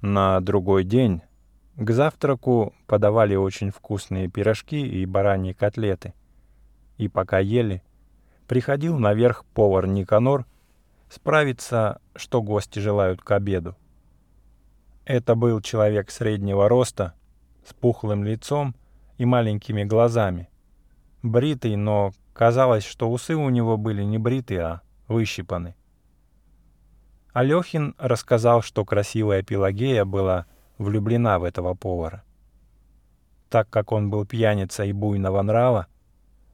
на другой день к завтраку подавали очень вкусные пирожки и бараньи котлеты. И пока ели, приходил наверх повар Никанор справиться, что гости желают к обеду. Это был человек среднего роста, с пухлым лицом и маленькими глазами. Бритый, но казалось, что усы у него были не бритые, а выщипаны. Алехин рассказал, что красивая Пелагея была влюблена в этого повара. Так как он был пьяница и буйного нрава,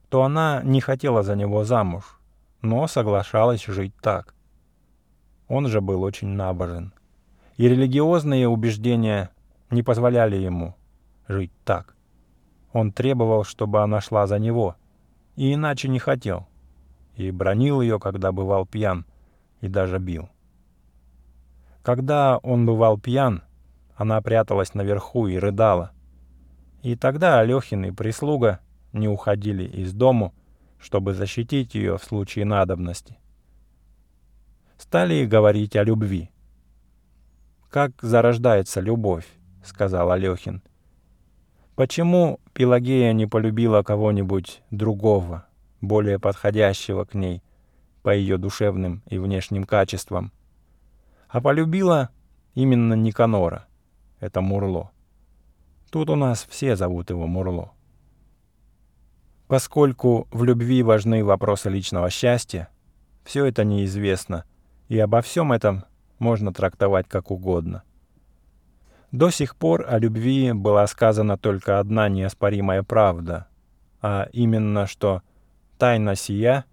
то она не хотела за него замуж, но соглашалась жить так. Он же был очень набожен, и религиозные убеждения не позволяли ему жить так. Он требовал, чтобы она шла за него, и иначе не хотел, и бронил ее, когда бывал пьян, и даже бил. Когда он бывал пьян, она пряталась наверху и рыдала. И тогда Алехин и прислуга не уходили из дому, чтобы защитить ее в случае надобности. Стали говорить о любви. «Как зарождается любовь?» — сказал Алехин. «Почему Пелагея не полюбила кого-нибудь другого, более подходящего к ней по ее душевным и внешним качествам, а полюбила именно Никанора?» это Мурло. Тут у нас все зовут его Мурло. Поскольку в любви важны вопросы личного счастья, все это неизвестно, и обо всем этом можно трактовать как угодно. До сих пор о любви была сказана только одна неоспоримая правда, а именно, что тайна сия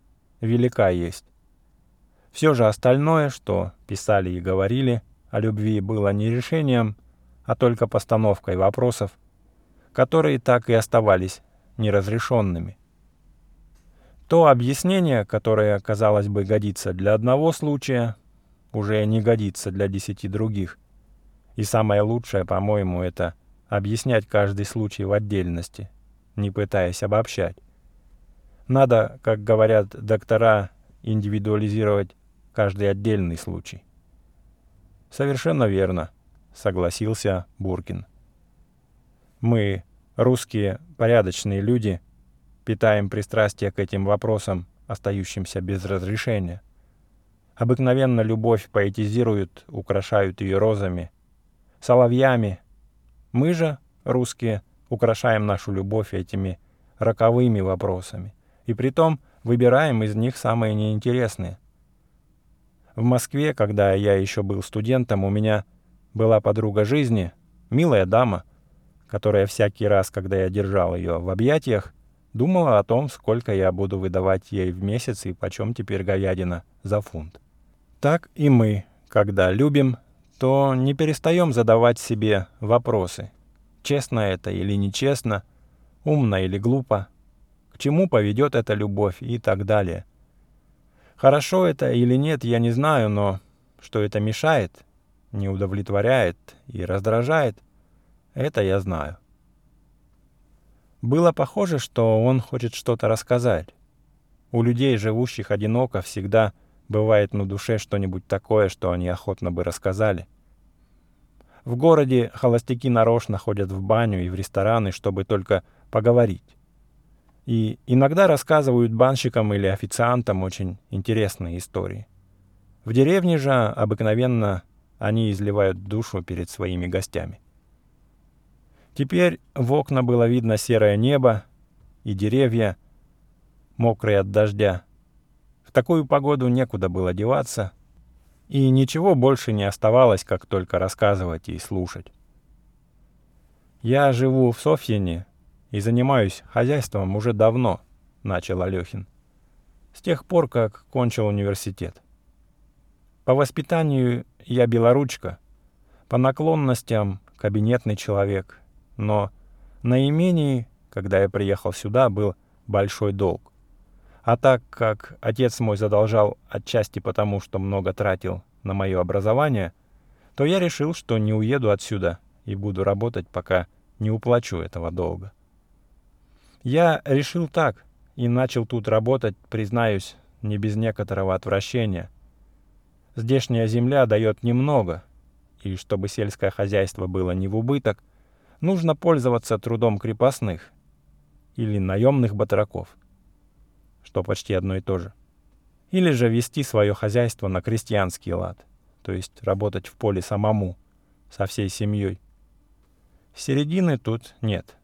велика есть. Все же остальное, что писали и говорили о любви, было не решением, а только постановкой вопросов, которые так и оставались неразрешенными. То объяснение, которое, казалось бы, годится для одного случая, уже не годится для десяти других. И самое лучшее, по-моему, это объяснять каждый случай в отдельности, не пытаясь обобщать. Надо, как говорят доктора, индивидуализировать каждый отдельный случай. Совершенно верно. — согласился Буркин. «Мы, русские, порядочные люди, питаем пристрастие к этим вопросам, остающимся без разрешения. Обыкновенно любовь поэтизируют, украшают ее розами, соловьями. Мы же, русские, украшаем нашу любовь этими роковыми вопросами, и притом выбираем из них самые неинтересные. В Москве, когда я еще был студентом, у меня была подруга жизни, милая дама, которая всякий раз, когда я держал ее в объятиях, думала о том, сколько я буду выдавать ей в месяц и почем теперь говядина за фунт. Так и мы, когда любим, то не перестаем задавать себе вопросы. Честно это или нечестно, умно или глупо, к чему поведет эта любовь и так далее. Хорошо это или нет, я не знаю, но что это мешает, не удовлетворяет и раздражает, это я знаю. Было похоже, что он хочет что-то рассказать. У людей, живущих одиноко, всегда бывает на душе что-нибудь такое, что они охотно бы рассказали. В городе холостяки нарочно ходят в баню и в рестораны, чтобы только поговорить. И иногда рассказывают банщикам или официантам очень интересные истории. В деревне же обыкновенно они изливают душу перед своими гостями. Теперь в окна было видно серое небо и деревья, мокрые от дождя. В такую погоду некуда было деваться, и ничего больше не оставалось, как только рассказывать и слушать. «Я живу в Софьине и занимаюсь хозяйством уже давно», — начал Алехин. «С тех пор, как кончил университет. По воспитанию я белоручка, по наклонностям кабинетный человек, но на имении, когда я приехал сюда, был большой долг. А так как отец мой задолжал отчасти потому, что много тратил на мое образование, то я решил, что не уеду отсюда и буду работать, пока не уплачу этого долга. Я решил так и начал тут работать, признаюсь, не без некоторого отвращения – Здешняя земля дает немного, и чтобы сельское хозяйство было не в убыток, нужно пользоваться трудом крепостных или наемных батраков, что почти одно и то же. Или же вести свое хозяйство на крестьянский лад, то есть работать в поле самому, со всей семьей. Середины тут нет.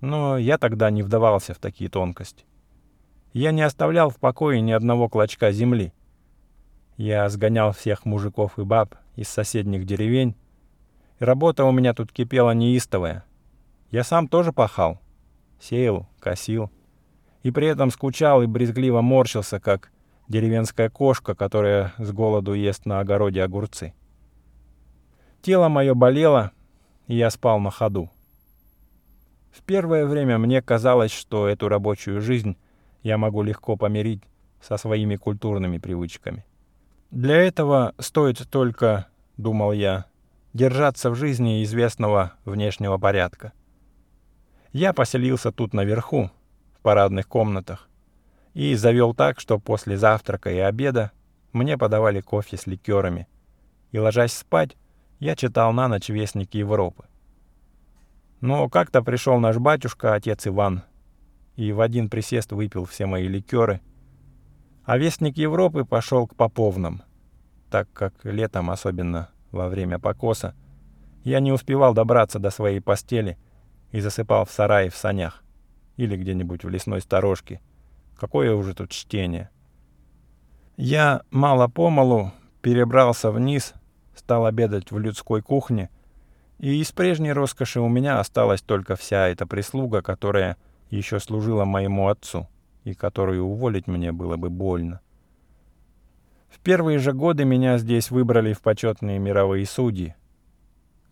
Но я тогда не вдавался в такие тонкости. Я не оставлял в покое ни одного клочка земли. Я сгонял всех мужиков и баб из соседних деревень, и работа у меня тут кипела неистовая. Я сам тоже пахал, сеял, косил, и при этом скучал и брезгливо морщился, как деревенская кошка, которая с голоду ест на огороде огурцы. Тело мое болело, и я спал на ходу. В первое время мне казалось, что эту рабочую жизнь я могу легко помирить со своими культурными привычками. Для этого стоит только, думал я, держаться в жизни известного внешнего порядка. Я поселился тут наверху, в парадных комнатах, и завел так, что после завтрака и обеда мне подавали кофе с ликерами, и, ложась спать, я читал на ночь Вестник Европы. Но как-то пришел наш батюшка, отец Иван, и в один присест выпил все мои ликеры. А Вестник Европы пошел к Поповным, так как летом, особенно во время покоса, я не успевал добраться до своей постели и засыпал в сарае в санях или где-нибудь в лесной сторожке. Какое уже тут чтение. Я мало-помалу перебрался вниз, стал обедать в людской кухне, и из прежней роскоши у меня осталась только вся эта прислуга, которая еще служила моему отцу, и которую уволить мне было бы больно. В первые же годы меня здесь выбрали в почетные мировые судьи.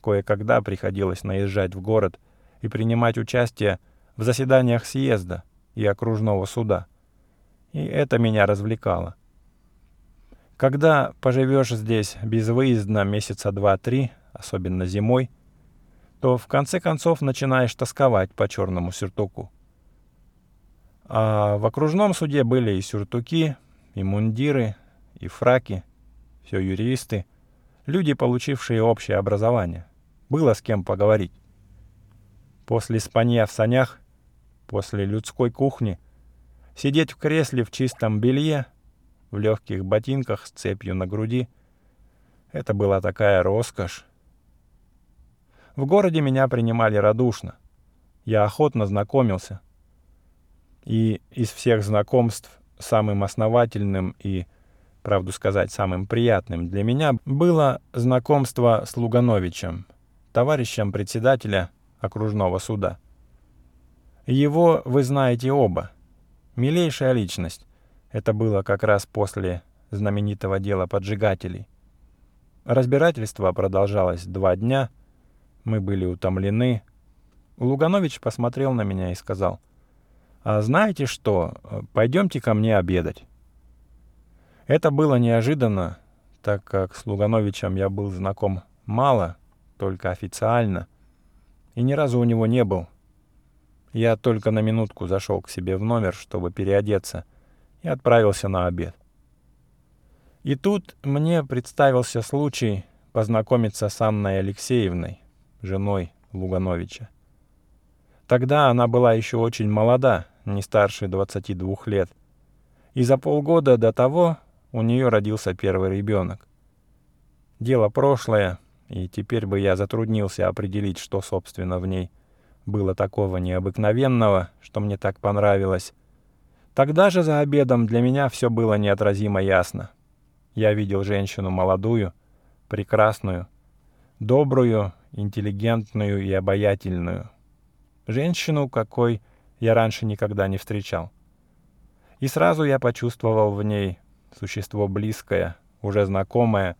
Кое-когда приходилось наезжать в город и принимать участие в заседаниях съезда и окружного суда. И это меня развлекало. Когда поживешь здесь безвыездно месяца два-три, особенно зимой, то в конце концов начинаешь тосковать по черному сюртуку. А в окружном суде были и сюртуки, и мундиры, и фраки, все юристы, люди, получившие общее образование. Было с кем поговорить. После спанья в санях, после людской кухни, сидеть в кресле в чистом белье, в легких ботинках с цепью на груди — это была такая роскошь. В городе меня принимали радушно. Я охотно знакомился — и из всех знакомств самым основательным и, правду сказать, самым приятным для меня было знакомство с Лугановичем, товарищем председателя окружного суда. Его вы знаете оба. Милейшая личность. Это было как раз после знаменитого дела поджигателей. Разбирательство продолжалось два дня. Мы были утомлены. Луганович посмотрел на меня и сказал — а знаете что, пойдемте ко мне обедать. Это было неожиданно, так как с Лугановичем я был знаком мало, только официально, и ни разу у него не был. Я только на минутку зашел к себе в номер, чтобы переодеться, и отправился на обед. И тут мне представился случай познакомиться с Анной Алексеевной, женой Лугановича. Тогда она была еще очень молода, не старше 22 лет. И за полгода до того у нее родился первый ребенок. Дело прошлое, и теперь бы я затруднился определить, что, собственно, в ней было такого необыкновенного, что мне так понравилось. Тогда же за обедом для меня все было неотразимо ясно. Я видел женщину молодую, прекрасную, добрую, интеллигентную и обаятельную — Женщину, какой я раньше никогда не встречал. И сразу я почувствовал в ней существо близкое, уже знакомое.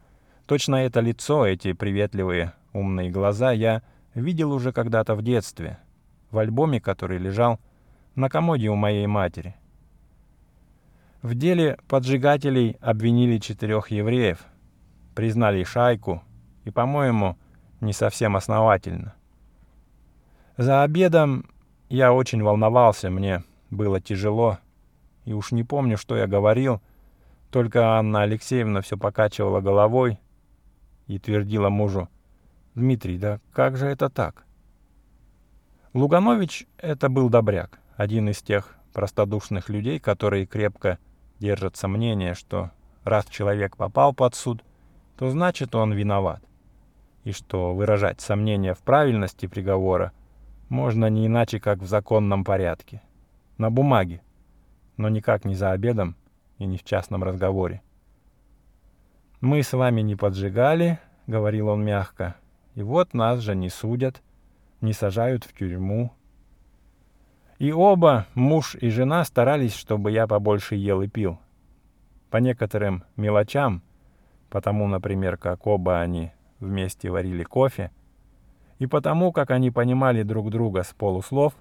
Точно это лицо, эти приветливые, умные глаза я видел уже когда-то в детстве, в альбоме, который лежал на комоде у моей матери. В деле поджигателей обвинили четырех евреев, признали шайку и, по-моему, не совсем основательно. За обедом я очень волновался, мне было тяжело. И уж не помню, что я говорил. Только Анна Алексеевна все покачивала головой. и твердила мужу, «Дмитрий, да как же это так?» Луганович — это был добряк, один из тех простодушных людей, которые крепко держат сомнение, что раз человек попал под суд, то значит он виноват, и что выражать сомнения в правильности приговора можно не иначе, как в законном порядке, на бумаге, но никак не за обедом и не в частном разговоре. «Мы с вами не поджигали», — говорил он мягко, — «и вот нас же не судят, не сажают в тюрьму». И оба, муж и жена, старались, чтобы я побольше ел и пил. По некоторым мелочам, потому, например, как оба они вместе варили кофе, и потому, как они понимали друг друга с полуслов,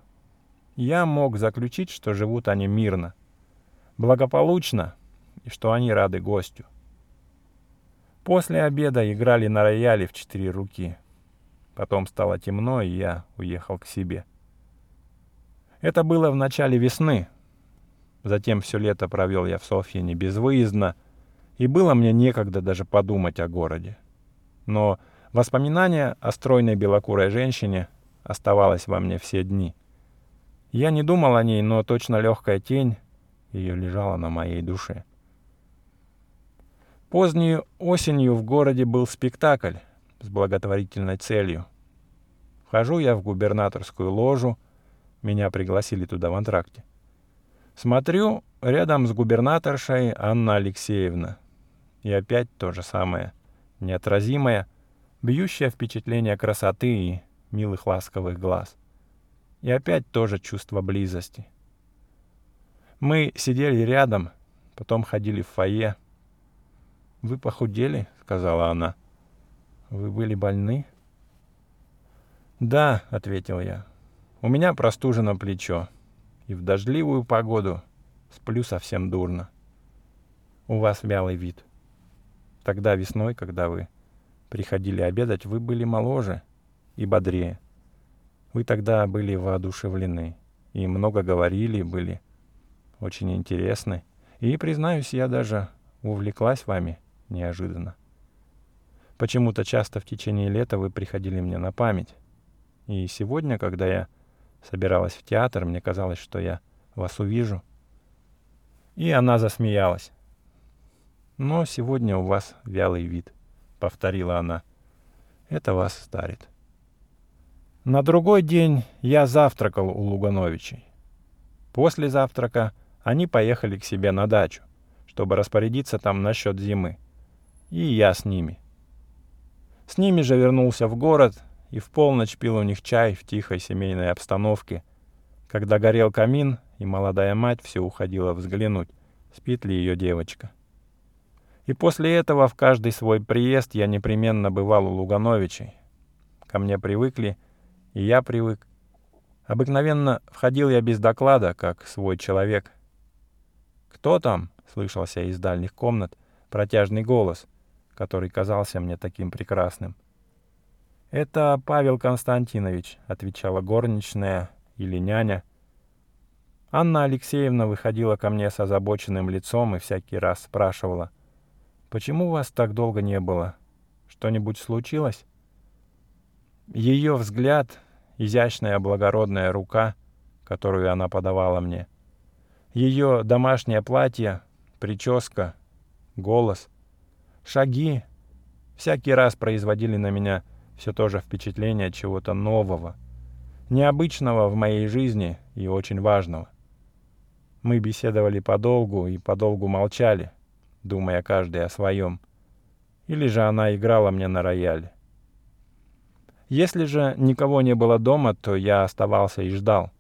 я мог заключить, что живут они мирно, благополучно и что они рады гостю. После обеда играли на рояле в четыре руки. Потом стало темно, и я уехал к себе. Это было в начале весны. Затем все лето провел я в Софьине безвыездно, и было мне некогда даже подумать о городе. Но воспоминание о стройной белокурой женщине оставалось во мне все дни. Я не думал о ней, но точно легкая тень ее лежала на моей душе. Поздней осенью в городе был спектакль с благотворительной целью. Вхожу я в губернаторскую ложу, меня пригласили туда в антракте. Смотрю, рядом с губернаторшей Анна Алексеевна. И опять то же самое, неотразимое, бьющее впечатление красоты и милых ласковых глаз. И опять тоже чувство близости — мы сидели рядом, потом ходили в фойе. «Вы похудели?» — сказала она. «Вы были больны?» «Да», — ответил я. «У меня простужено плечо, и в дождливую погоду сплю совсем дурно. У вас вялый вид. Тогда весной, когда вы приходили обедать, вы были моложе и бодрее. Вы тогда были воодушевлены и много говорили, были очень интересны. И, признаюсь, я даже увлеклась вами неожиданно. Почему-то часто в течение лета вы приходили мне на память. И сегодня, когда я собиралась в театр, мне казалось, что я вас увижу. И она засмеялась. «Но сегодня у вас вялый вид», — повторила она. «Это вас старит». На другой день я завтракал у Лугановичей. После завтрака они поехали к себе на дачу, чтобы распорядиться там насчет зимы. И я с ними. С ними же вернулся в город и в полночь пил у них чай в тихой семейной обстановке, когда горел камин, и молодая мать все уходила взглянуть, спит ли ее девочка. И после этого в каждый свой приезд я непременно бывал у Лугановичей. Ко мне привыкли, и я привык. Обыкновенно входил я без доклада, как свой человек, «Кто там?» — слышался из дальних комнат протяжный голос, который казался мне таким прекрасным. «Это Павел Константинович», — отвечала горничная или няня. Анна Алексеевна выходила ко мне с озабоченным лицом и всякий раз спрашивала, «Почему вас так долго не было? Что-нибудь случилось?» Ее взгляд, изящная благородная рука, которую она подавала мне — ее домашнее платье, прическа, голос, шаги всякий раз производили на меня все то же впечатление чего-то нового, необычного в моей жизни и очень важного. Мы беседовали подолгу и подолгу молчали, думая каждый о своем. Или же она играла мне на рояле. Если же никого не было дома, то я оставался и ждал.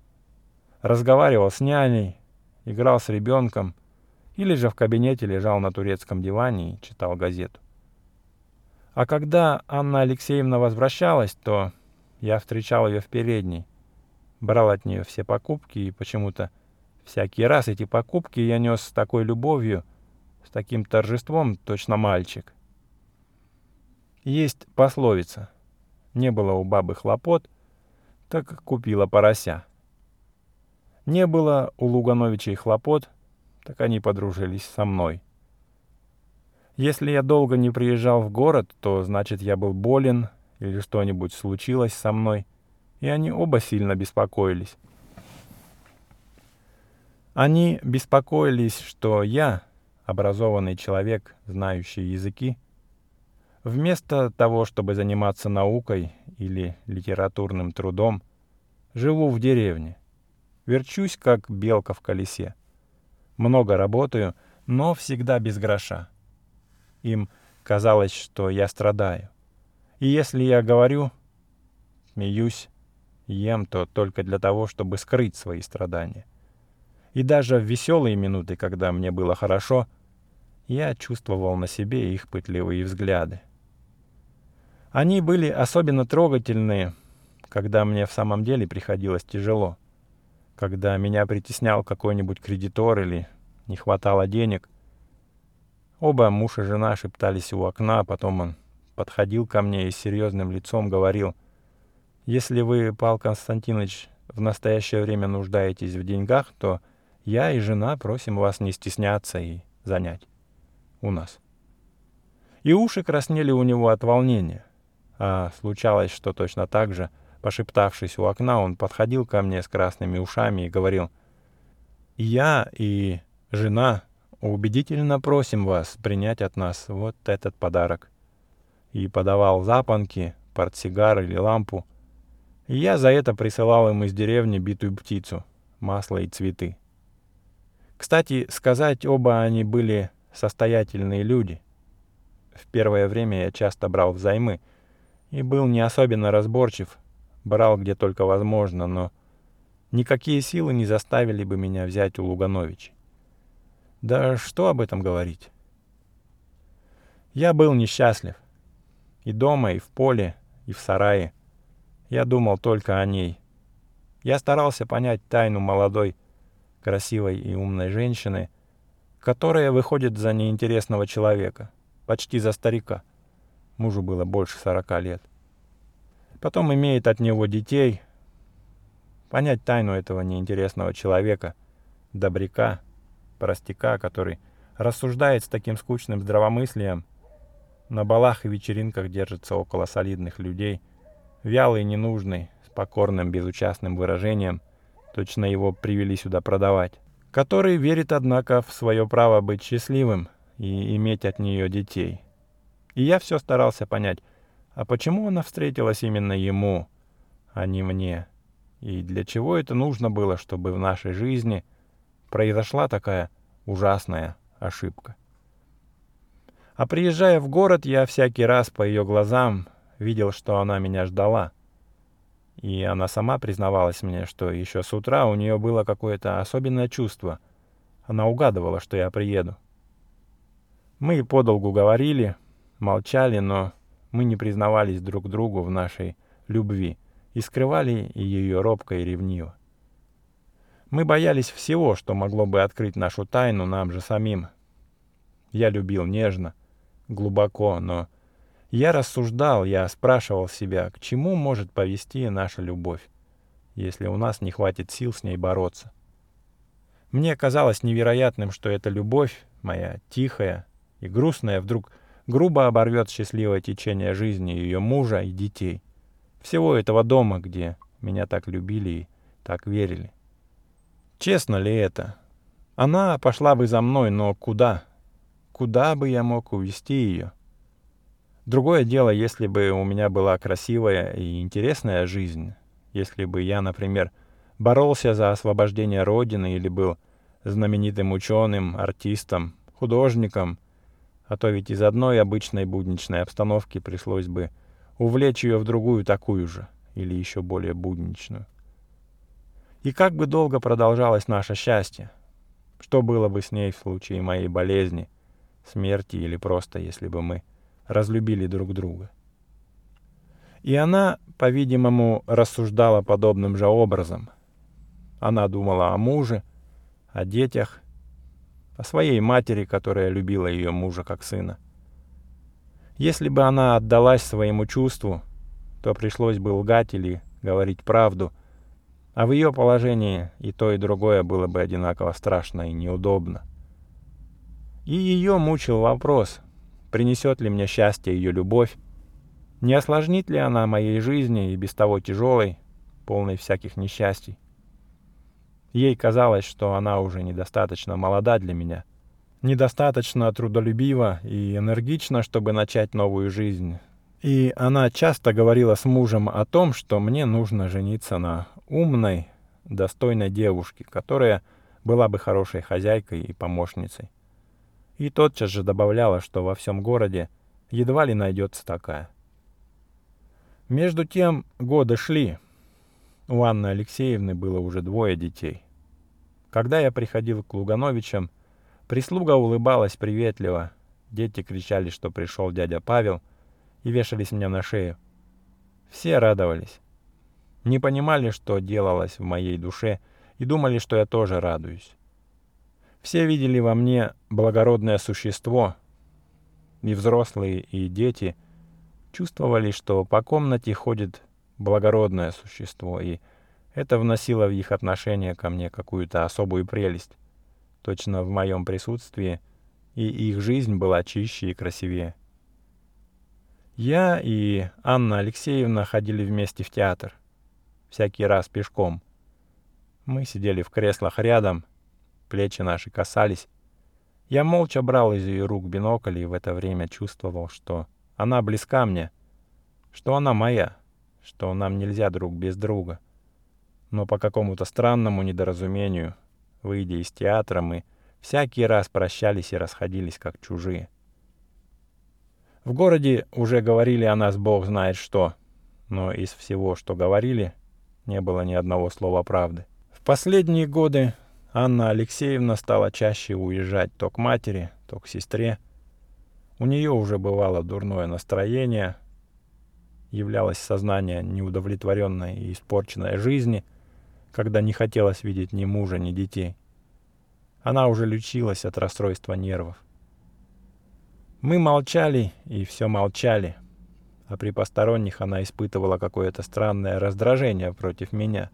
Разговаривал с няней, играл с ребенком или же в кабинете лежал на турецком диване и читал газету. А когда Анна Алексеевна возвращалась, то я встречал ее в передней, брал от нее все покупки, и почему-то всякий раз эти покупки я нес с такой любовью, с таким торжеством, точно мальчик. Есть пословица «Не было у бабы хлопот, так купила порося». Не было у Лугановичей хлопот, так они подружились со мной. Если я долго не приезжал в город, то значит я был болен или что-нибудь случилось со мной, и они оба сильно беспокоились. Они беспокоились, что я, образованный человек, знающий языки, вместо того, чтобы заниматься наукой или литературным трудом, живу в деревне, верчусь как белка в колесе. Много работаю, но всегда без гроша. Им казалось, что я страдаю. И если я говорю, смеюсь, ем, то только для того, чтобы скрыть свои страдания — и даже в веселые минуты, когда мне было хорошо, я чувствовал на себе их пытливые взгляды. Они были особенно трогательные, когда мне в самом деле приходилось тяжело. Когда меня притеснял какой-нибудь кредитор или не хватало денег. Оба муж и жена шептались у окна, потом он подходил ко мне и серьезным лицом говорил, «Если вы, Павел Константинович, в настоящее время нуждаетесь в деньгах, то я и жена просим вас не стесняться и занять у нас. И уши краснели у него от волнения. А случалось, что точно так же, пошептавшись у окна, он подходил ко мне с красными ушами и говорил, «Я и жена убедительно просим вас принять от нас вот этот подарок». И подавал запонки, портсигар или лампу. И я за это присылал им из деревни битую птицу, масло и цветы. Кстати, сказать, оба они были состоятельные люди. В первое время я часто брал взаймы и был не особенно разборчив, брал где только возможно, но никакие силы не заставили бы меня взять у Лугановича. Да что об этом говорить? Я был несчастлив. И дома, и в поле, и в сарае. Я думал только о ней. Я старался понять тайну молодой красивой и умной женщины, которая выходит за неинтересного человека, почти за старика. Мужу было больше сорока лет. Потом имеет от него детей. Понять тайну этого неинтересного человека, добряка, простяка, который рассуждает с таким скучным здравомыслием, на балах и вечеринках держится около солидных людей, вялый, ненужный, с покорным, безучастным выражением, точно его привели сюда продавать, который верит, однако, в свое право быть счастливым и иметь от нее детей. И я все старался понять, а почему она встретилась именно ему, а не мне? И для чего это нужно было, чтобы в нашей жизни произошла такая ужасная ошибка? А приезжая в город, я всякий раз по ее глазам видел, что она меня ждала — и она сама признавалась мне, что еще с утра у нее было какое-то особенное чувство. Она угадывала, что я приеду. Мы подолгу говорили, молчали, но мы не признавались друг другу в нашей любви и скрывали ее робко и ревниво. Мы боялись всего, что могло бы открыть нашу тайну нам же самим. Я любил нежно, глубоко, но я рассуждал, я спрашивал себя, к чему может повести наша любовь, если у нас не хватит сил с ней бороться. Мне казалось невероятным, что эта любовь, моя тихая и грустная, вдруг грубо оборвет счастливое течение жизни ее мужа и детей. Всего этого дома, где меня так любили и так верили. Честно ли это? Она пошла бы за мной, но куда? Куда бы я мог увести ее? Другое дело, если бы у меня была красивая и интересная жизнь, если бы я, например, боролся за освобождение Родины или был знаменитым ученым, артистом, художником, а то ведь из одной обычной будничной обстановки пришлось бы увлечь ее в другую такую же, или еще более будничную. И как бы долго продолжалось наше счастье? Что было бы с ней в случае моей болезни, смерти или просто, если бы мы разлюбили друг друга. И она, по-видимому, рассуждала подобным же образом. Она думала о муже, о детях, о своей матери, которая любила ее мужа как сына. Если бы она отдалась своему чувству, то пришлось бы лгать или говорить правду, а в ее положении и то, и другое было бы одинаково страшно и неудобно. И ее мучил вопрос — принесет ли мне счастье ее любовь, не осложнит ли она моей жизни и без того тяжелой, полной всяких несчастий. Ей казалось, что она уже недостаточно молода для меня, недостаточно трудолюбива и энергична, чтобы начать новую жизнь. И она часто говорила с мужем о том, что мне нужно жениться на умной, достойной девушке, которая была бы хорошей хозяйкой и помощницей. И тотчас же добавляла, что во всем городе едва ли найдется такая. Между тем годы шли. У Анны Алексеевны было уже двое детей. Когда я приходил к Лугановичам, прислуга улыбалась приветливо, дети кричали, что пришел дядя Павел, и вешались мне на шею. Все радовались. Не понимали, что делалось в моей душе, и думали, что я тоже радуюсь. Все видели во мне благородное существо, и взрослые, и дети чувствовали, что по комнате ходит благородное существо, и это вносило в их отношение ко мне какую-то особую прелесть. Точно в моем присутствии и их жизнь была чище и красивее. Я и Анна Алексеевна ходили вместе в театр. Всякий раз пешком. Мы сидели в креслах рядом, плечи наши касались. Я молча брал из ее рук бинокль и в это время чувствовал, что она близка мне, что она моя, что нам нельзя друг без друга. Но по какому-то странному недоразумению, выйдя из театра, мы всякий раз прощались и расходились как чужие. В городе уже говорили о нас бог знает что, но из всего, что говорили, не было ни одного слова правды. В последние годы Анна Алексеевна стала чаще уезжать то к матери, то к сестре. У нее уже бывало дурное настроение, являлось сознание неудовлетворенной и испорченной жизни – когда не хотелось видеть ни мужа, ни детей. Она уже лечилась от расстройства нервов. Мы молчали и все молчали, а при посторонних она испытывала какое-то странное раздражение против меня.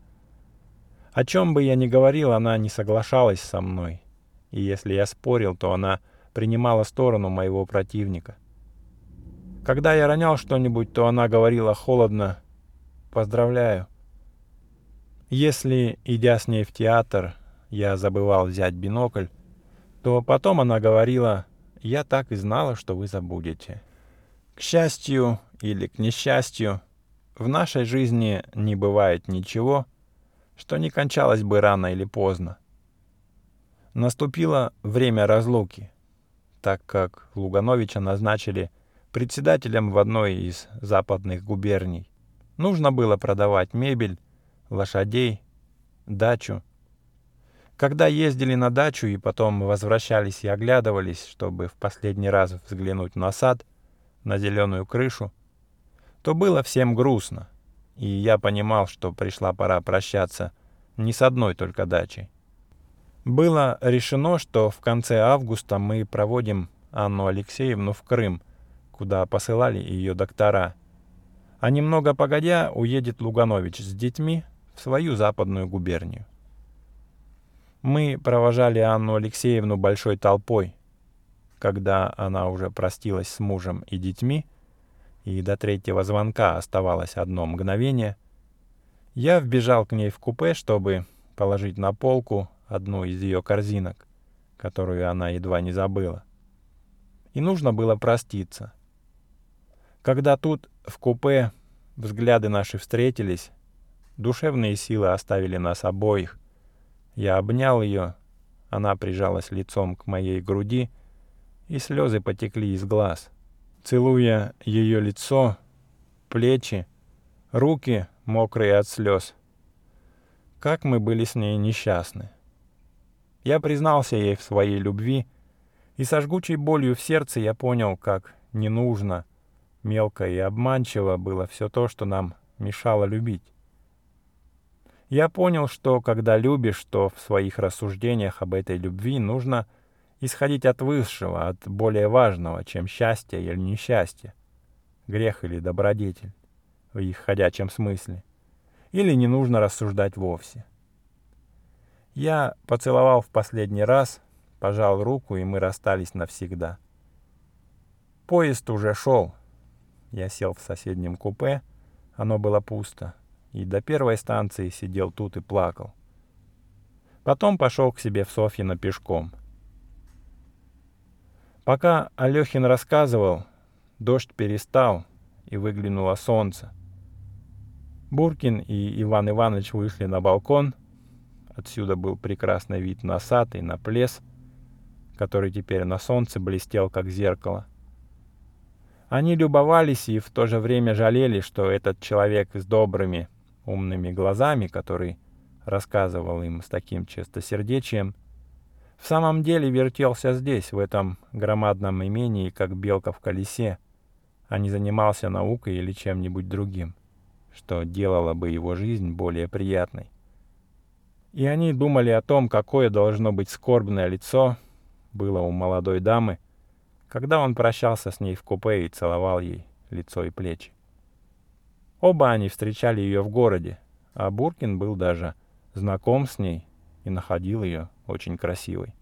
О чем бы я ни говорил, она не соглашалась со мной, и если я спорил, то она принимала сторону моего противника. Когда я ронял что-нибудь, то она говорила холодно «Поздравляю». Если, идя с ней в театр, я забывал взять бинокль, то потом она говорила, «Я так и знала, что вы забудете». К счастью или к несчастью, в нашей жизни не бывает ничего, что не кончалось бы рано или поздно. Наступило время разлуки, так как Лугановича назначили председателем в одной из западных губерний. Нужно было продавать мебель, лошадей, дачу. Когда ездили на дачу и потом возвращались и оглядывались, чтобы в последний раз взглянуть на сад, на зеленую крышу, то было всем грустно, и я понимал, что пришла пора прощаться не с одной только дачей. Было решено, что в конце августа мы проводим Анну Алексеевну в Крым, куда посылали ее доктора. А немного погодя уедет Луганович с детьми в свою западную губернию. Мы провожали Анну Алексеевну большой толпой. Когда она уже простилась с мужем и детьми, и до третьего звонка оставалось одно мгновение, я вбежал к ней в купе, чтобы положить на полку одну из ее корзинок, которую она едва не забыла. И нужно было проститься. Когда тут, в купе, взгляды наши встретились, Душевные силы оставили нас обоих. Я обнял ее, она прижалась лицом к моей груди, и слезы потекли из глаз. Целуя ее лицо, плечи, руки, мокрые от слез. Как мы были с ней несчастны. Я признался ей в своей любви, и со жгучей болью в сердце я понял, как не нужно, мелко и обманчиво было все то, что нам мешало любить. Я понял, что когда любишь, то в своих рассуждениях об этой любви нужно исходить от высшего, от более важного, чем счастье или несчастье, грех или добродетель в их ходячем смысле. Или не нужно рассуждать вовсе. Я поцеловал в последний раз, пожал руку, и мы расстались навсегда. Поезд уже шел. Я сел в соседнем купе, оно было пусто, и до первой станции сидел тут и плакал. Потом пошел к себе в Софьино пешком. Пока Алехин рассказывал, дождь перестал, и выглянуло солнце. Буркин и Иван Иванович вышли на балкон. Отсюда был прекрасный вид на сад и на плес, который теперь на солнце блестел, как зеркало. Они любовались и в то же время жалели, что этот человек с добрыми, умными глазами, который рассказывал им с таким чистосердечием, в самом деле вертелся здесь, в этом громадном имении, как белка в колесе, а не занимался наукой или чем-нибудь другим, что делало бы его жизнь более приятной. И они думали о том, какое должно быть скорбное лицо было у молодой дамы, когда он прощался с ней в купе и целовал ей лицо и плечи. Оба они встречали ее в городе, а Буркин был даже знаком с ней и находил ее очень красивой.